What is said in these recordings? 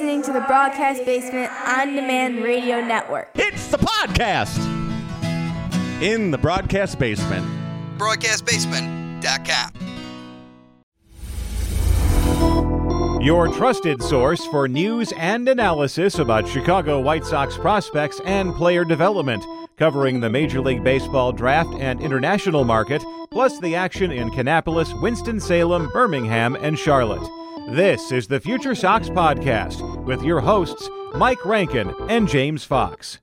listening to the Broadcast Basement On Demand Radio Network. It's the podcast in the broadcast basement. BroadcastBasement.com. Your trusted source for news and analysis about Chicago White Sox prospects and player development, covering the Major League Baseball draft and international market, plus the action in Kannapolis, Winston-Salem, Birmingham, and Charlotte. This is the Future Sox Podcast with your hosts, Mike Rankin and James Fox.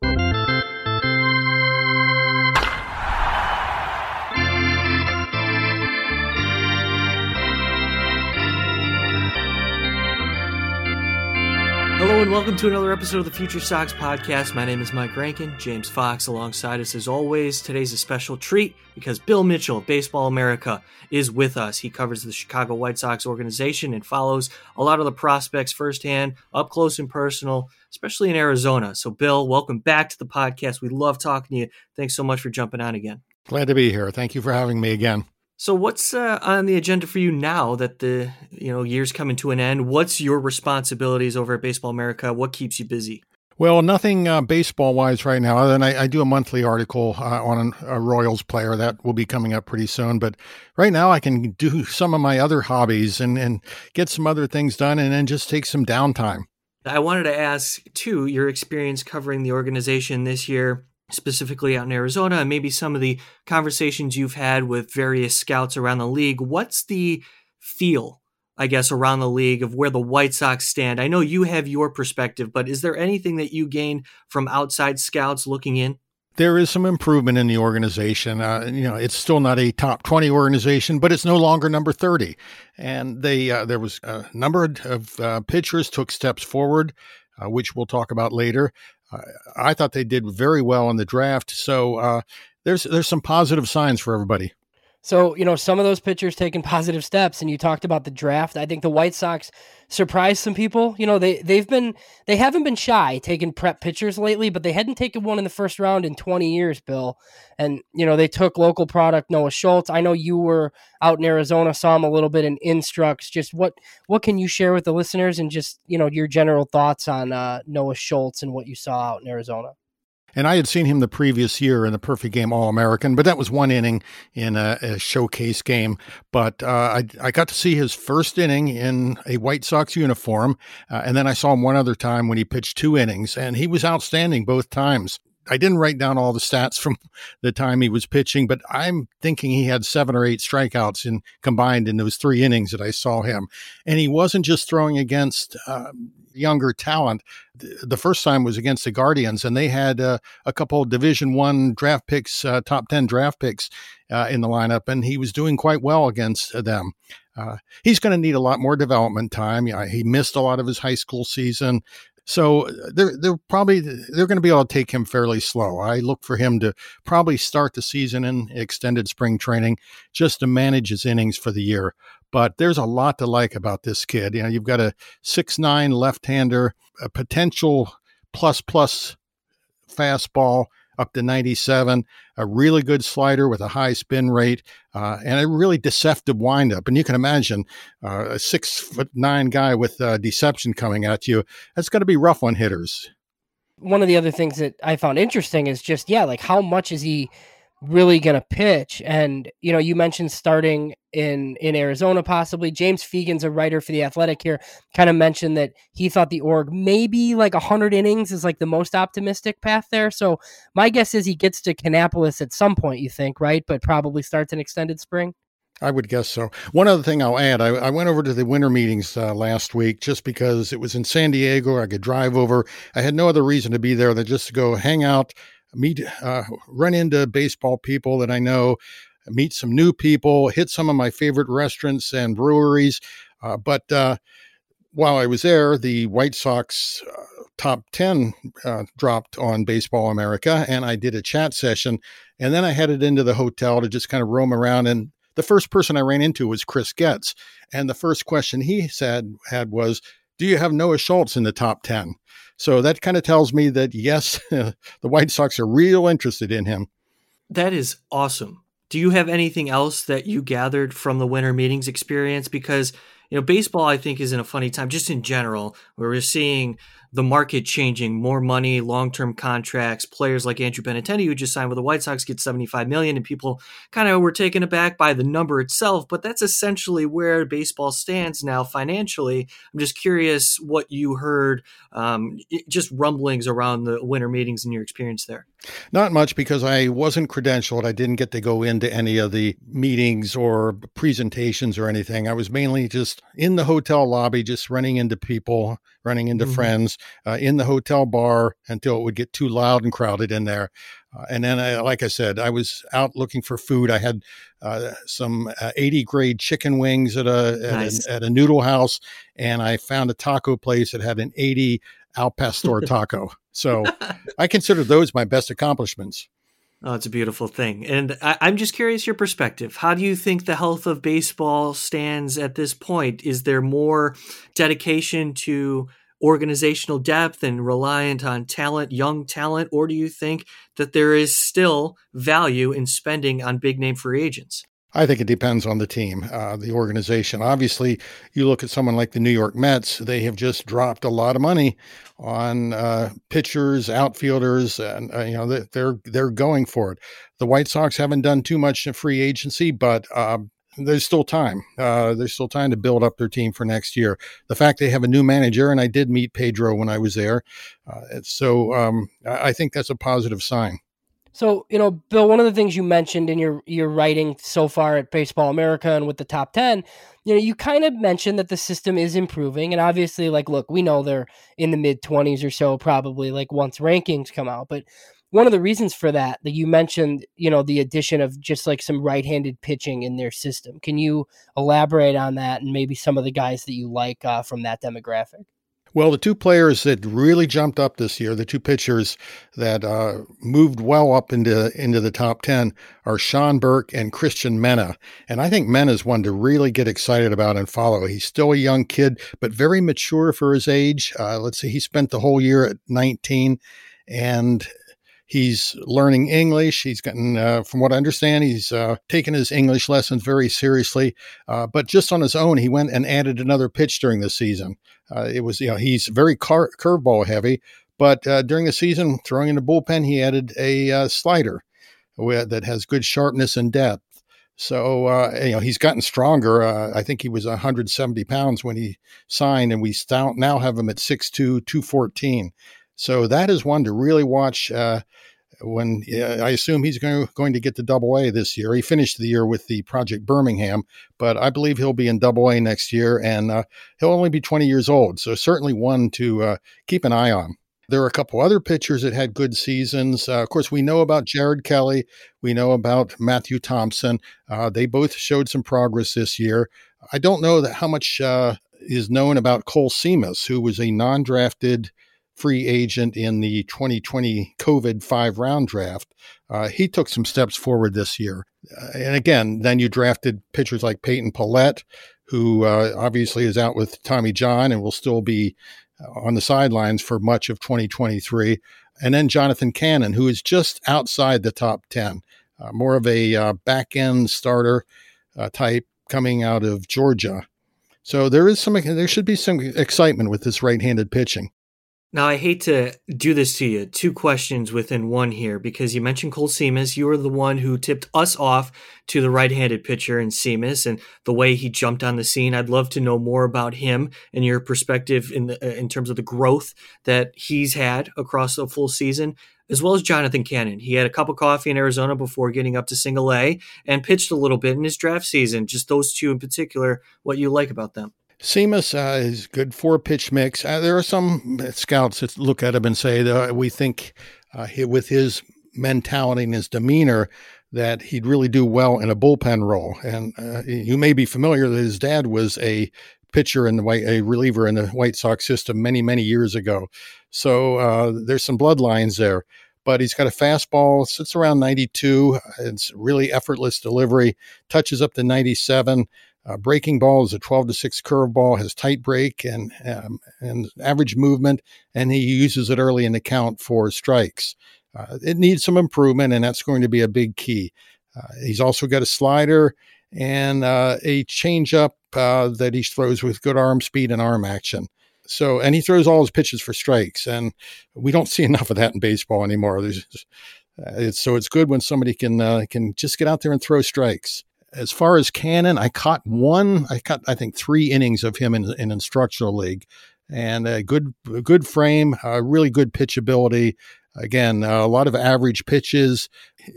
Hello and welcome to another episode of the Future Sox podcast. My name is Mike Rankin, James Fox alongside us as always. Today's a special treat because Bill Mitchell of Baseball America is with us. He covers the Chicago White Sox organization and follows a lot of the prospects firsthand, up close and personal, especially in Arizona. So, Bill, welcome back to the podcast. We love talking to you. Thanks so much for jumping on again. Glad to be here. Thank you for having me again. So what's uh, on the agenda for you now that the you know year's coming to an end? What's your responsibilities over at Baseball America? What keeps you busy? Well, nothing uh, baseball wise right now. Other than I, I do a monthly article uh, on a Royals player that will be coming up pretty soon. But right now, I can do some of my other hobbies and and get some other things done, and then just take some downtime. I wanted to ask too your experience covering the organization this year specifically out in Arizona, and maybe some of the conversations you've had with various scouts around the league. What's the feel, I guess, around the league of where the White Sox stand? I know you have your perspective, but is there anything that you gain from outside scouts looking in? There is some improvement in the organization. Uh, you know, it's still not a top 20 organization, but it's no longer number 30. And they uh, there was a number of uh, pitchers took steps forward, uh, which we'll talk about later. I thought they did very well in the draft. So uh, there's there's some positive signs for everybody. So, you know, some of those pitchers taking positive steps and you talked about the draft. I think the White Sox surprised some people. You know, they they've been they haven't been shy taking prep pitchers lately, but they hadn't taken one in the first round in 20 years, Bill. And, you know, they took local product Noah Schultz. I know you were out in Arizona, saw him a little bit in instructs. Just what what can you share with the listeners and just, you know, your general thoughts on uh, Noah Schultz and what you saw out in Arizona? And I had seen him the previous year in the perfect game All American, but that was one inning in a, a showcase game. But uh, I, I got to see his first inning in a White Sox uniform. Uh, and then I saw him one other time when he pitched two innings, and he was outstanding both times. I didn't write down all the stats from the time he was pitching, but I'm thinking he had seven or eight strikeouts in combined in those three innings that I saw him. And he wasn't just throwing against uh, younger talent. The first time was against the Guardians, and they had uh, a couple Division One draft picks, uh, top ten draft picks uh, in the lineup, and he was doing quite well against them. Uh, he's going to need a lot more development time. he missed a lot of his high school season. So they're they're probably they're going to be able to take him fairly slow. I look for him to probably start the season in extended spring training just to manage his innings for the year. But there's a lot to like about this kid. You know, you've got a six nine left hander, a potential plus plus fastball up to 97, a really good slider with a high spin rate, uh, and a really deceptive windup. And you can imagine uh, a six foot nine guy with uh, deception coming at you. That's going to be rough on hitters. One of the other things that I found interesting is just, yeah, like how much is he really going to pitch. And you know, you mentioned starting in in Arizona possibly. James Fegan's a writer for the Athletic here. Kind of mentioned that he thought the org maybe like hundred innings is like the most optimistic path there. So my guess is he gets to Kannapolis at some point. You think right, but probably starts an extended spring. I would guess so. One other thing I'll add I, I went over to the winter meetings uh, last week just because it was in San Diego. I could drive over. I had no other reason to be there than just to go hang out, meet, uh, run into baseball people that I know, meet some new people, hit some of my favorite restaurants and breweries. Uh, but uh, while I was there, the White Sox uh, top 10 uh, dropped on Baseball America, and I did a chat session. And then I headed into the hotel to just kind of roam around. And the first person I ran into was Chris Getz. And the first question he said had was, Do you have Noah Schultz in the top 10? So that kind of tells me that yes, the White Sox are real interested in him. That is awesome. Do you have anything else that you gathered from the winter meetings experience? Because you know, baseball, I think, is in a funny time, just in general, where we're seeing the market changing, more money, long-term contracts, players like Andrew Benintendi, who just signed with the White Sox, get 75 million, and people kind of were taken aback by the number itself. But that's essentially where baseball stands now financially. I'm just curious what you heard, um, just rumblings around the winter meetings and your experience there. Not much because I wasn't credentialed. I didn't get to go into any of the meetings or presentations or anything. I was mainly just in the hotel lobby, just running into people, running into mm-hmm. friends uh, in the hotel bar until it would get too loud and crowded in there. Uh, and then, I, like I said, I was out looking for food. I had uh, some uh, 80 grade chicken wings at a, nice. at a, at a noodle house, and I found a taco place that had an 80 al pastor taco. So I consider those my best accomplishments. Oh, it's a beautiful thing. And I, am just curious your perspective. How do you think the health of baseball stands at this point? Is there more dedication to organizational depth and reliant on talent, young talent, or do you think that there is still value in spending on big name free agents? I think it depends on the team, uh, the organization. Obviously, you look at someone like the New York Mets; they have just dropped a lot of money on uh, pitchers, outfielders, and uh, you know they're they're going for it. The White Sox haven't done too much in free agency, but um, there's still time. Uh, there's still time to build up their team for next year. The fact they have a new manager, and I did meet Pedro when I was there, uh, so um, I think that's a positive sign. So, you know, Bill, one of the things you mentioned in your your writing so far at Baseball America and with the top 10, you know, you kind of mentioned that the system is improving and obviously like look, we know they're in the mid 20s or so probably like once rankings come out, but one of the reasons for that that you mentioned, you know, the addition of just like some right-handed pitching in their system. Can you elaborate on that and maybe some of the guys that you like uh, from that demographic? Well, the two players that really jumped up this year, the two pitchers that uh, moved well up into into the top ten, are Sean Burke and Cristian Mena. And I think Mena is one to really get excited about and follow. He's still a young kid, but very mature for his age. Uh, let's see, he spent the whole year at 19, and He's learning English. He's gotten, uh, from what I understand, he's uh, taken his English lessons very seriously. Uh, but just on his own, he went and added another pitch during the season. Uh, it was, you know, he's very car- curveball heavy, but uh, during the season, throwing in the bullpen, he added a uh, slider that has good sharpness and depth. So uh, you know he's gotten stronger. Uh, I think he was 170 pounds when he signed, and we now have him at 6'2", 214. So that is one to really watch. When I assume he's going, going to get to Double A this year. He finished the year with the Project Birmingham, but I believe he'll be in Double A next year, and uh, he'll only be 20 years old. So certainly one to uh, keep an eye on. There are a couple other pitchers that had good seasons. Uh, of course, we know about Jared Kelly. We know about Matthew Thompson. Uh, they both showed some progress this year. I don't know that how much uh, is known about Kohl Simas, who was a non-drafted free agent in the 2020 COVID five round draft. Uh, he took some steps forward this year. Uh, and again, then you drafted pitchers like Peyton Pallette, who uh, obviously is out with Tommy John and will still be uh, on the sidelines for much of 2023. And then Jonathan Cannon, who is just outside the top 10, uh, more of a uh, back end starter type coming out of Georgia. So there is some, there should be some excitement with this right handed pitching. Now, I hate to do this to you. Two questions within one here because you mentioned Kohl Simas. You were the one who tipped us off to the right handed pitcher in Simas and the way he jumped on the scene. I'd love to know more about him and your perspective in, the, uh, in terms of the growth that he's had across the full season, as well as Jonathan Cannon. He had a cup of coffee in Arizona before getting up to single A and pitched a little bit in his draft season. Just those two in particular, what you like about them. Simas uh, is good four pitch mix. Uh, there are some scouts that look at him and say that we think uh, he, with his mentality and his demeanor that he'd really do well in a bullpen role. And uh, you may be familiar that his dad was a pitcher white, a reliever in the White Sox system many, many years ago. So uh, there's some bloodlines there. But he's got a fastball, sits around 92. It's really effortless delivery, touches up to 97. Uh, breaking ball is a 12 to 6 curveball, has tight break and, um, and average movement, and he uses it early in the count for strikes. Uh, it needs some improvement, and that's going to be a big key. Uh, he's also got a slider and uh, a changeup uh, that he throws with good arm speed and arm action. So, and he throws all his pitches for strikes, and we don't see enough of that in baseball anymore. There's, uh, it's, so it's good when somebody can uh, can just get out there and throw strikes. As far as Cannon, I caught one. I caught I think three innings of him in, in instructional league, and a good a good frame, really good pitchability. Again, a lot of average pitches.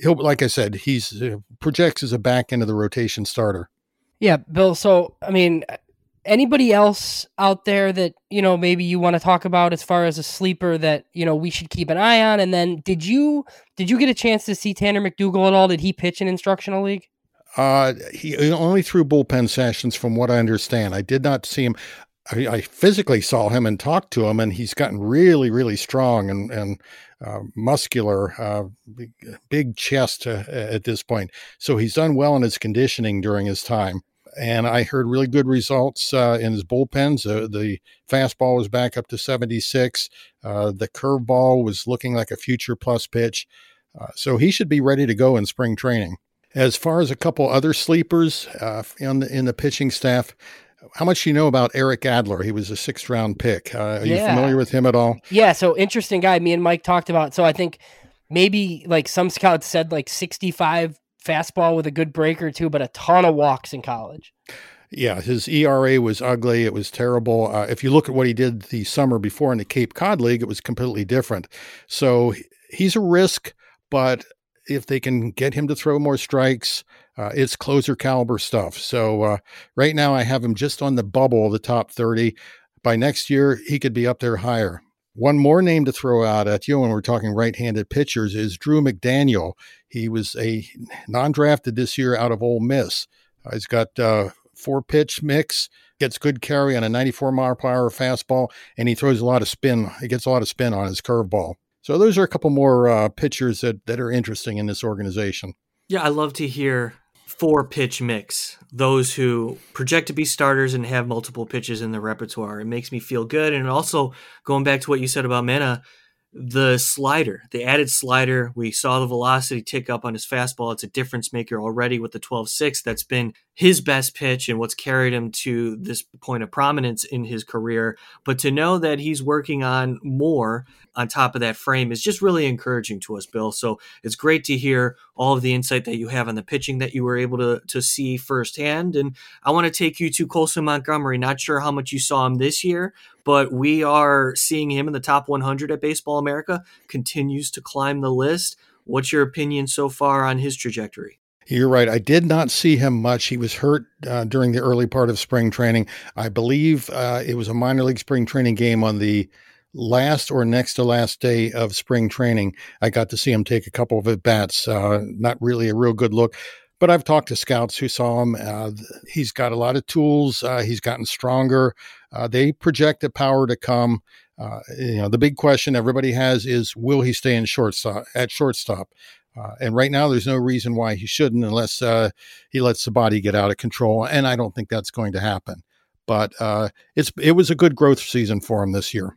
He'll, like I said, he's uh, projects as a back end of the rotation starter. Yeah, Bill. So, I mean, anybody else out there that you know maybe you want to talk about as far as a sleeper that you know we should keep an eye on? And then, did you did you get a chance to see Tanner McDougal at all? Did he pitch in instructional league? Uh, he only threw bullpen sessions, from what I understand. I did not see him. I, I, physically saw him and talked to him, and he's gotten really, really strong and and uh, muscular, uh, big, big, chest uh, at this point. So he's done well in his conditioning during his time. And I heard really good results uh, in his bullpens. the fastball was back up to 76. Uh, the curveball was looking like a future plus pitch. Uh, so he should be ready to go in spring training. As far as a couple other sleepers in the, in the pitching staff, how much do you know about Eric Adler? He was a sixth round pick. Uh, are yeah. you familiar with him at all? Yeah, so interesting guy. Me and Mike talked about. So I think maybe like some scouts said like 65 fastball with a good breaker too, but a ton of walks in college. Yeah, his ERA was ugly. It was terrible. Uh, if you look at what he did the summer before in the Cape Cod League, it was completely different. So he's a risk, but if they can get him to throw more strikes, uh, it's closer caliber stuff. So uh, right now, I have him just on the bubble the top 30. By next year, he could be up there higher. One more name to throw out at you when we're talking right handed pitchers is Drew McDaniel. He was a non drafted this year out of Ole Miss. Uh, he's got uh, four pitch mix, gets good carry on a 94 mile per hour fastball, and he throws a lot of spin. He gets a lot of spin on his curveball. So those are a couple more uh, pitchers that, that are interesting in this organization. Yeah, I love to hear four pitch mix. Those who project to be starters and have multiple pitches in their repertoire. It makes me feel good. And also, going back to what you said about Mena, the slider, the added slider, we saw the velocity tick up on his fastball. It's a difference maker already with the 12 6. That's been his best pitch and what's carried him to this point of prominence in his career. But to know that he's working on more on top of that frame is just really encouraging to us, Bill. So it's great to hear all of the insight that you have on the pitching that you were able to, to see firsthand. And I want to take you to Colson Montgomery. Not sure how much you saw him this year, but we are seeing him in the top 100 at Baseball America, continues to climb the list. What's your opinion so far on his trajectory? You're right. I did not see him much. He was hurt uh, during the early part of spring training. I believe uh, it was a minor league spring training game on the last or next to last day of spring training. I got to see him take a couple of at bats. Uh, not really a real good look, but I've talked to scouts who saw him. Uh, he's got a lot of tools. Uh, he's gotten stronger. Uh, they project the power to come. Uh, you know, the big question everybody has is, will he stay in shortstop at shortstop? Uh, and right now, there's no reason why he shouldn't, unless he lets the body get out of control. And I don't think that's going to happen. But it's it was a good growth season for him this year.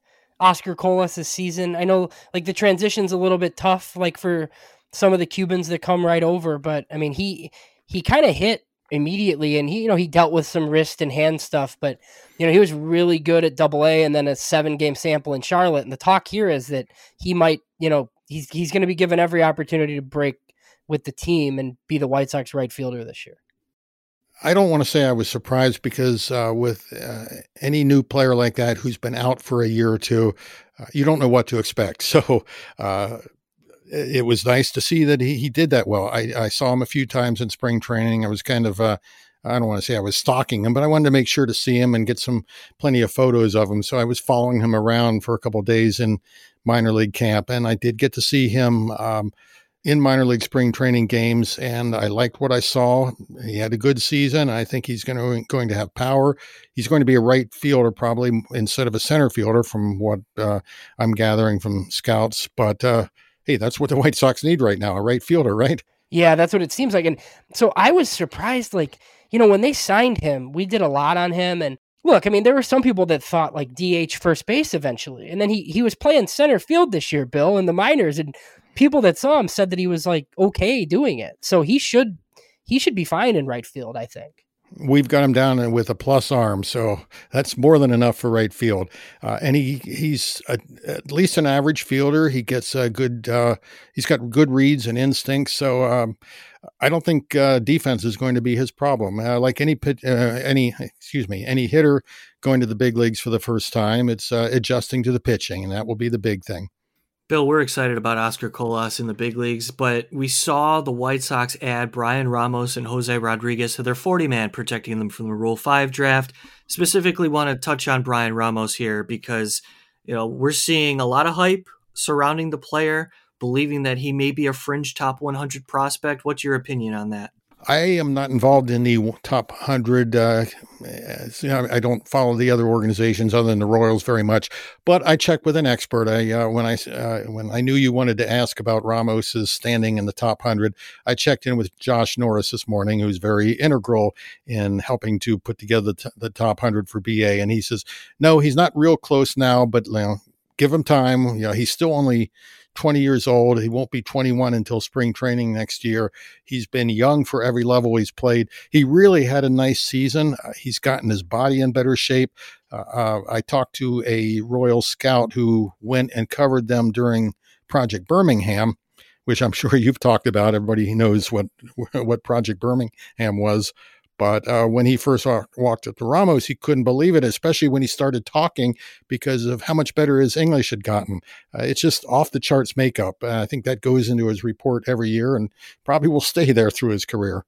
Oscar Colas' season? I know like the transition's a little bit tough, like for some of the Cubans that come right over, but I mean he he kind of hit immediately and he you know he dealt with some wrist and hand stuff but you know he was really good at double a and then a seven game sample in charlotte and the talk here is that he might you know he's he's going to be given every opportunity to break with the team and be the White Sox right fielder this year. I don't want to say I was surprised because uh, with uh, any new player like that who's been out for a year or two, uh, you don't know what to expect. So uh, it was nice to see that he, he did that well. I, I saw him a few times in spring training. I was kind of, uh, I don't want to say I was stalking him, but I wanted to make sure to see him and get some plenty of photos of him. So I was following him around for a couple days in minor league camp, and I did get to see him. Um, in minor league spring training games, and I liked what I saw. He had a good season. I think he's going to going to have power. He's going to be a right fielder probably instead of a center fielder, from what uh, I'm gathering from scouts. But uh, hey, that's what the White Sox need right now—a right fielder, right? Yeah, that's what it seems like. And so I was surprised, like you know, when they signed him, we did a lot on him, and look, I mean, there were some people that thought like DH first base eventually, and then he he was playing center field this year, Bill, in the minors, and people that saw him said that he was like okay doing it. So he should he should be fine in right field, I think. We've got him down with a plus arm, so that's more than enough for right field. Uh, and he he's a, at least an average fielder. He gets a good. Uh, he's got good reads and instincts. So um, I don't think uh, defense is going to be his problem. Uh, like any pit, uh, any excuse me, any hitter going to the big leagues for the first time, it's uh, adjusting to the pitching, and that will be the big thing. Bill, we're excited about Oscar Colas in the big leagues, but we saw the White Sox add Bryan Ramos and Jose Rodriguez to their 40 man, protecting them from the Rule 5 draft. Specifically, want to touch on Bryan Ramos here because, you know, we're seeing a lot of hype surrounding the player, believing that he may be a fringe top 100 prospect. What's your opinion on that? I am not involved in the top 100. Uh, I don't follow the other organizations other than the Royals very much, but I checked with an expert. I uh, when I uh, when I knew you wanted to ask about Ramos's standing in the top 100, I checked in with Josh Norris this morning, who's very integral in helping to put together the, t- the top 100 for BA, and he says no, he's not real close now, but you know, give him time. You know, he's still only 20 years old. He won't be 21 until spring training next year. He's been young for every level he's played. He really had a nice season. Uh, he's gotten his body in better shape. Uh, uh, I talked to a Royal scout who went and covered them during Project Birmingham, which I'm sure you've talked about. Everybody knows what what Project Birmingham was. But uh, when he first walked up to Ramos, he couldn't believe it, especially when he started talking because of how much better his English had gotten. Uh, it's just off the charts makeup. Uh, I think that goes into his report every year and probably will stay there through his career.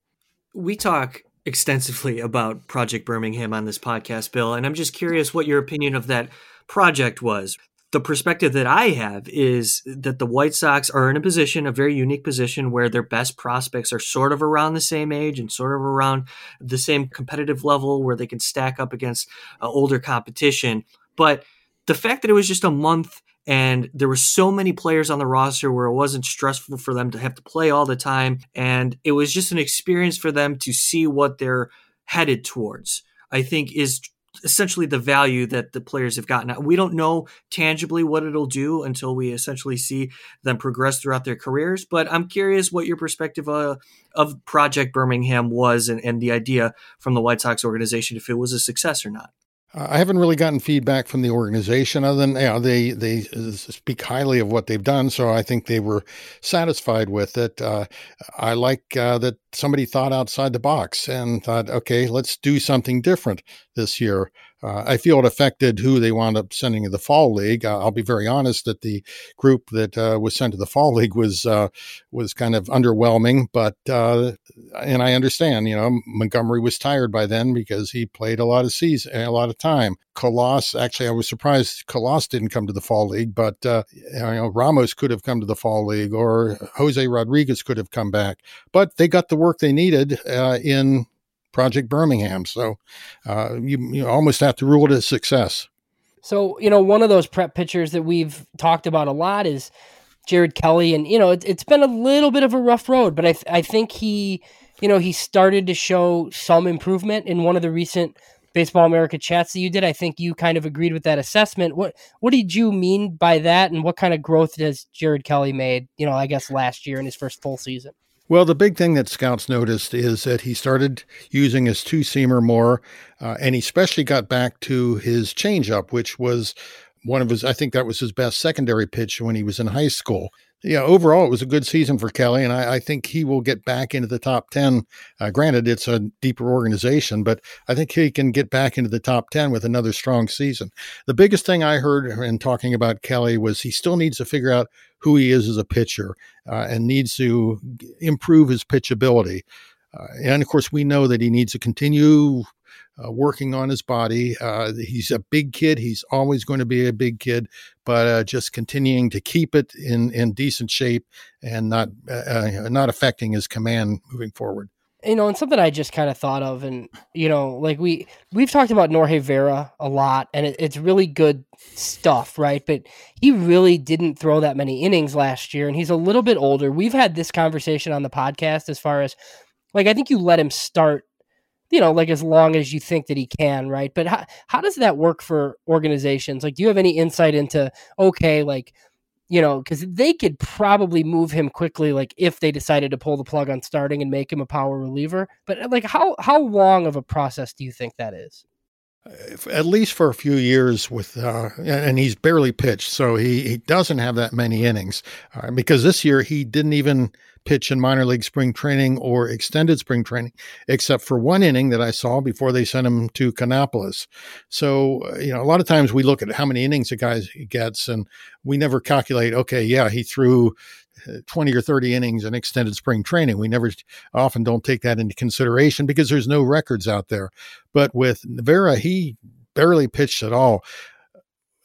We talk extensively about Project Birmingham on this podcast, Bill, and I'm just curious what your opinion of that project was the perspective that I have is that the White Sox are in a position, a very unique position, where their best prospects are sort of around the same age and sort of around the same competitive level where they can stack up against uh, older competition. But the fact that it was just a month and there were so many players on the roster where it wasn't stressful for them to have to play all the time and it was just an experience for them to see what they're headed towards i think is essentially the value that the players have gotten. We don't know tangibly what it'll do until we essentially see them progress throughout their careers. But I'm curious what your perspective uh, of Project Birmingham was and, and the idea from the White Sox organization, if it was a success or not. I haven't really gotten feedback from the organization other than you know, they they speak highly of what they've done, so I think they were satisfied with it. Uh, I like uh, that somebody thought outside the box and thought, okay, let's do something different this year. Uh, I feel it affected who they wound up sending to the fall league. Uh, I'll be very honest that the group that uh, was sent to the fall league was uh, was kind of underwhelming, but uh, and I understand. You know, Montgomery was tired by then because he played a lot of season, a lot of time. Colas, actually, I was surprised Colas didn't come to the fall league, but uh, you know, Ramos could have come to the fall league, or Jose Rodriguez could have come back, but they got the work they needed in Project Birmingham. So uh, you, you almost have to rule it a success. So, you know, one of those prep pitchers that we've talked about a lot is Jared Kelly. And, you know, it, has been a little bit of a rough road, but I, th- I think he, you know, he started to show some improvement in one of the recent Baseball America chats that you did. I think you kind of agreed with that assessment. What what did you mean by that, and what kind of growth has Jared Kelly made? You know, I guess last year in his first full season. Well, the big thing that scouts noticed is that he started using his two seamer more, uh, and he especially got back to his changeup, which was one of his, I think that was his best secondary pitch when he was in high school. Yeah, overall, it was a good season for Kelly, and I, I think he will get back into the top 10. Uh, granted, it's a deeper organization, but I think he can get back into the top 10 with another strong season. The biggest thing I heard in talking about Kelly was he still needs to figure out who he is as a pitcher uh, and needs to improve his pitchability. Uh, and of course, we know that he needs to continue uh, working on his body. Uh, he's a big kid. He's always going to be a big kid, but uh, just continuing to keep it in, in decent shape and not uh, uh, not affecting his command moving forward. You know, and something I just kind of thought of, and you know, like we we've talked about Norge Vera a lot, and it, it's really good stuff, right? But he really didn't throw that many innings last year, and he's a little bit older. We've had this conversation on the podcast as far as like I think you let him start you know, like as long as you think that he can, right? But how, how does that work for organizations? Like, do you have any insight into, okay, like, you know, because they could probably move him quickly, like if they decided to pull the plug on starting and make him a power reliever. But like, how how long of a process do you think that is? At least for a few years with, uh, and he's barely pitched, so he he doesn't have that many innings uh, because this year he didn't even pitch in minor league spring training or extended spring training, except for one inning that I saw before they sent him to Kannapolis. So, uh, you know, a lot of times we look at how many innings a guy gets and we never calculate, okay, yeah, he threw uh, 20 or 30 innings in extended spring training. We never often don't take that into consideration because there's no records out there. But with Vera, he barely pitched at all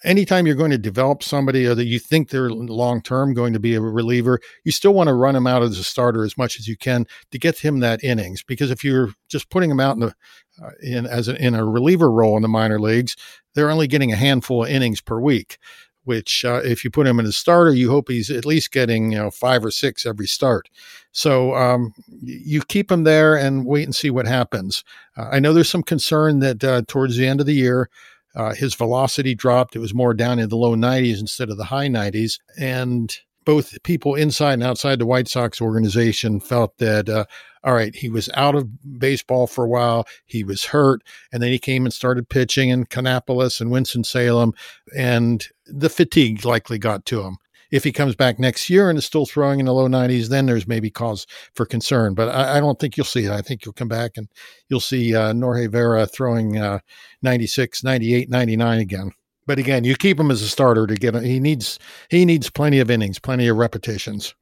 anytime you're going to develop somebody or that you think they're long term going to be a reliever, you still want to run him out as a starter as much as you can to get him that innings. Because if you're just putting him out in the uh, in as a, in a reliever role in the minor leagues, they're only getting a handful of innings per week. Which, uh, if you put him in a starter, you hope he's at least getting you know five or six every start. So um, you keep him there and wait and see what happens. Uh, I know there's some concern that uh, towards the end of the year, uh, his velocity dropped. It was more down in the low 90s instead of the high 90s. And both people inside and outside the White Sox organization felt that, uh, all right, he was out of baseball for a while. He was hurt. And then he came and started pitching in Kannapolis and Winston-Salem. And the fatigue likely got to him. If he comes back next year and is still throwing in the low 90s, then there's maybe cause for concern. But I, I don't think you'll see it. I think you'll come back and you'll see uh, Norge Vera throwing uh, 96, 98, 99 again. But again, you keep him as a starter to get. him. He needs he needs plenty of innings, plenty of repetitions.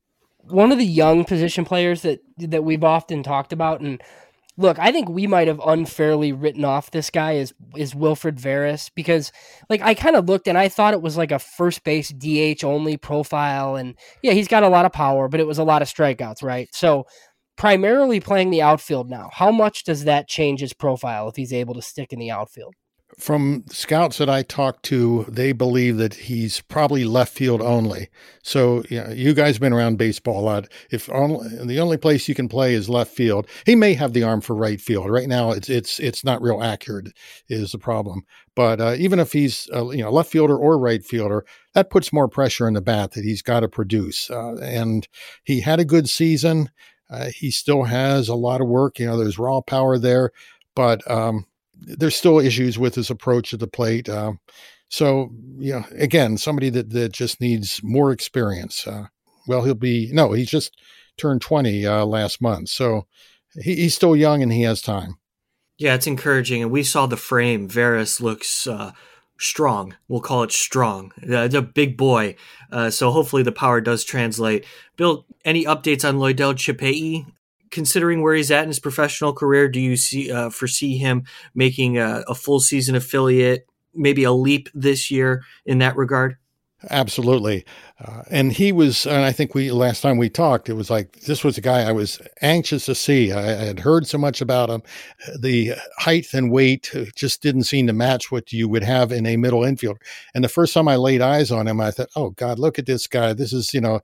One of the young position players that that we've often talked about, and look, I think we might have unfairly written off this guy as is Wilfred Veras because like I kind of looked and I thought it was like a first base DH only profile and yeah, he's got a lot of power, but it was a lot of strikeouts, right? So primarily playing the outfield now. How much does that change his profile if he's able to stick in the outfield? From scouts that I talked to, they believe that he's probably left field only. So, you, know, you guys have been around baseball a lot. If only, the only place you can play is left field, he may have the arm for right field. Right now, it's it's it's not real accurate is the problem. But uh, even if he's uh, you know left fielder or right fielder, that puts more pressure on the bat that he's got to produce. Uh, and he had a good season. Uh, he still has a lot of work. You know, there's raw power there, but um, there's still issues with his approach at the plate. Uh, so, know, again, somebody that, that just needs more experience. Uh, well, he'll be, no, he's just turned 20 uh, last month. So he, he's still young and he has time. Yeah, it's encouraging. And we saw the frame. Veras looks uh, strong. We'll call it strong. It's a big boy. Uh, so hopefully the power does translate. Bill, any updates on Loidel Chapelli? Considering where he's at in his professional career, do you see uh, foresee him making a, a full season affiliate, maybe a leap this year in that regard? Absolutely. Uh, and he was, and I think we, last time we talked, it was like, this was a guy I was anxious to see. I, I had heard so much about him. The height and weight just didn't seem to match what you would have in a middle infielder. And the first time I laid eyes on him, I thought, oh God, look at this guy. This is, you know,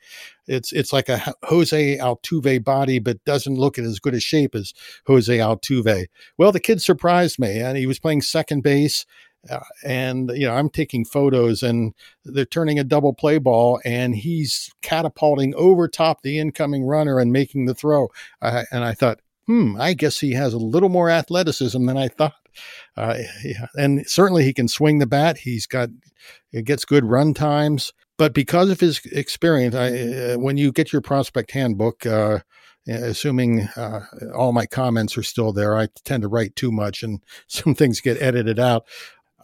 it's, it's like a Jose Altuve body, but doesn't look in as good a shape as Jose Altuve. Well, the kid surprised me and he was playing second base uh, and you know i'm taking photos and they're turning a double play ball and he's catapulting over top the incoming runner and making the throw and i thought hmm i guess he has a little more athleticism than i thought uh, yeah. and certainly he can swing the bat he's got it gets good run times but because of his experience, I, uh, when you get your prospect handbook, uh, assuming uh, all my comments are still there, I tend to write too much and some things get edited out.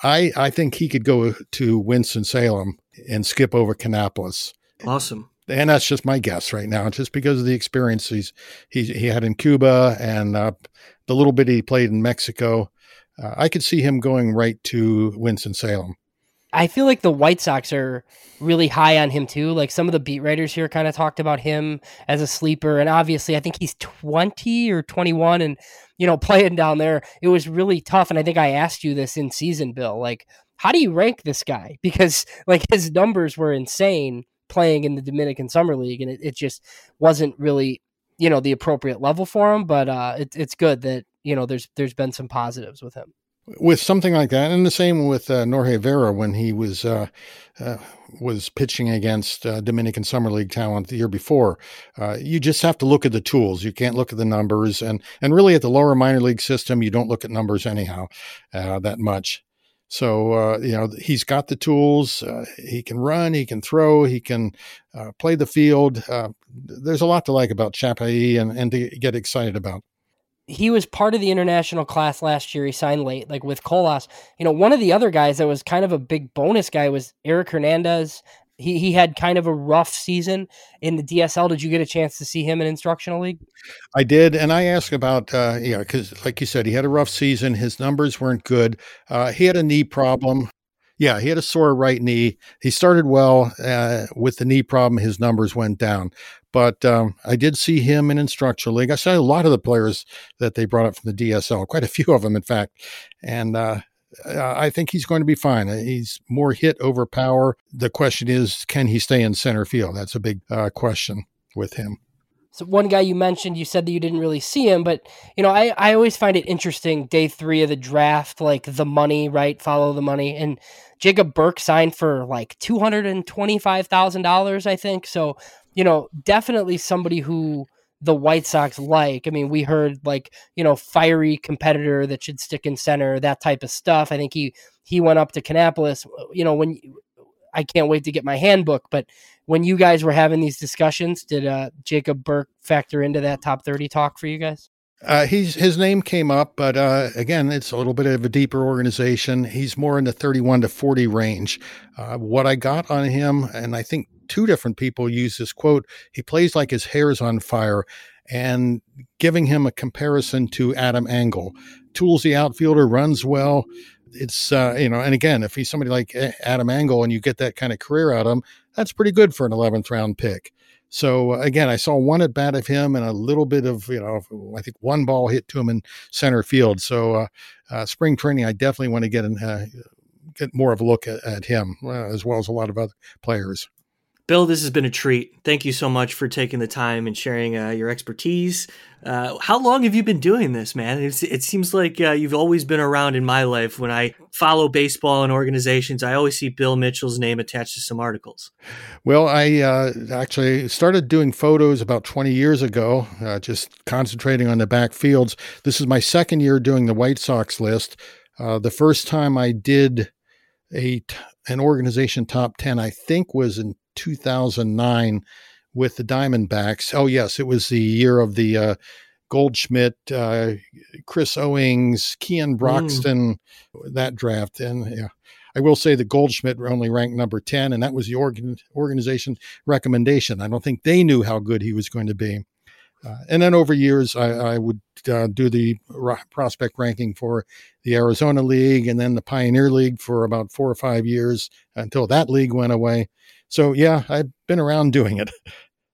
I, I think he could go to Winston Salem and skip over Kannapolis. Awesome. And that's just my guess right now, just because of the experiences he, he had in Cuba and uh, the little bit he played in Mexico. Uh, I could see him going right to Winston Salem. I feel like the White Sox are really high on him too. Like some of the beat writers here kind of talked about him as a sleeper, and obviously, I think he's twenty or twenty-one, and you know, playing down there, it was really tough. And I think I asked you this in season, Bill. Like, how do you rank this guy? Because like his numbers were insane playing in the Dominican Summer League, and it, it just wasn't really you know the appropriate level for him. But uh, it, it's good that you know there's there's been some positives with him with something like that, and the same with uh, Vera when he was uh, uh, was pitching against uh, Dominican Summer League talent the year before. Uh, you just have to look at the tools. You can't look at the numbers, and and really at the lower minor league system, you don't look at numbers anyhow uh, that much. So you know he's got the tools. he can run. He can throw. He can play the field. there's a lot to like about Chapelli and and to get excited about he was part of the international class last year. He signed late, like with Colas. You know, one of the other guys that was kind of a big bonus guy was Eric Hernandez. He he had kind of a rough season in the DSL. Did you get a chance to see him in instructional league? I did, and I asked about uh, yeah, because like you said, he had a rough season. His numbers weren't good. Uh, he had a knee problem. Yeah, he had a sore right knee. He started well uh, with the knee problem. His numbers went down. But um, I did see him in instructional league. I saw a lot of the players that they brought up from the DSL, quite a few of them, in fact. And uh, I think he's going to be fine. He's more hit over power. The question is, can he stay in center field? That's a big uh, question with him. So one guy you mentioned, you said that you didn't really see him, but you know, I, I always find it interesting. Day three of the draft, like the money, right? Follow the money, and Jacob Burke signed for like two hundred and twenty five thousand dollars, I think. So you know, definitely somebody who the White Sox like. I mean, we heard like, you know, fiery competitor that should stick in center, that type of stuff. I think he he went up to Kannapolis, you know, when I can't wait to get my handbook, but when you guys were having these discussions, did uh, Jacob Burke factor into that top 30 talk for you guys? Uh, he's his name came up, but uh, again, it's a little bit of a deeper organization. He's more in the 31 to 40 range. Uh, what I got on him, and I think two different people use this quote. He plays like his hair's on fire, and giving him a comparison to Adam Engel. Toolsy outfielder, runs well. It's uh, you know, and again, if he's somebody like Adam Engel and you get that kind of career out of him, that's pretty good for an 11th round pick. So uh, again, I saw one at bat of him and a little bit of you know, I think one ball hit to him in center field. So uh, uh, spring training, I definitely want to get in, uh, get more of a look at, at him uh, as well as a lot of other players. Bill, this has been a treat. Thank you so much for taking the time and sharing uh, your expertise. Uh, how long have you been doing this, man? It's, it seems like uh, you've always been around in my life. When I follow baseball and organizations, I always see Bill Mitchell's name attached to some articles. Well, I uh, actually started doing photos about 20 years ago, uh, just concentrating on the back fields. This is my second year doing the White Sox list. Uh, the first time I did a an organization top 10, I think was in 2009 with the Diamondbacks. Oh, yes, it was the year of the uh, Goldschmidt, uh, Chris Owings, Keon mm. Broxton, mm. that draft. And yeah, I will say that Goldschmidt only ranked number 10, and that was the organ- organization recommendation. I don't think they knew how good he was going to be. Uh, and then over years, I, I would uh, do the prospect ranking for the Arizona League and then the Pioneer League for about four or five years until that league went away. So yeah, I've been around doing it.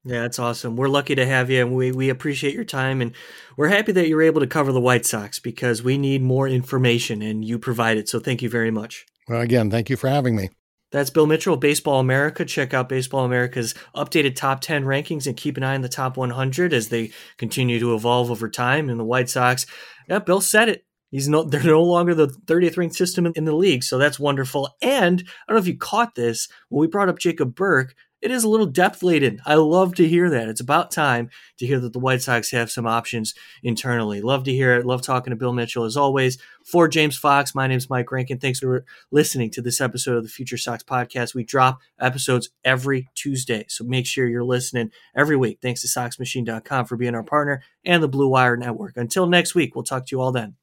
Yeah, that's awesome. We're lucky to have you, and we, we appreciate your time. And we're happy that you're able to cover the White Sox because we need more information, and you provide it. So thank you very much. Well, again, thank you for having me. That's Bill Mitchell, Baseball America. Check out Baseball America's updated top 10 rankings and keep an eye on the top 100 as they continue to evolve over time. And the White Sox, yeah, Bill said it. He's no, they're no longer the 30th ranked system in, in the league, so that's wonderful. And I don't know if you caught this when we brought up Jacob Burke. It is a little depth laden. I love to hear that. It's about time to hear that the White Sox have some options internally. Love to hear it. Love talking to Bill Mitchell as always. For James Fox, my name is Mike Rankin. Thanks for listening to this episode of the Future Sox podcast. We drop episodes every Tuesday, so make sure you're listening every week. Thanks to SoxMachine.com for being our partner and the Blue Wire Network. Until next week, we'll talk to you all then.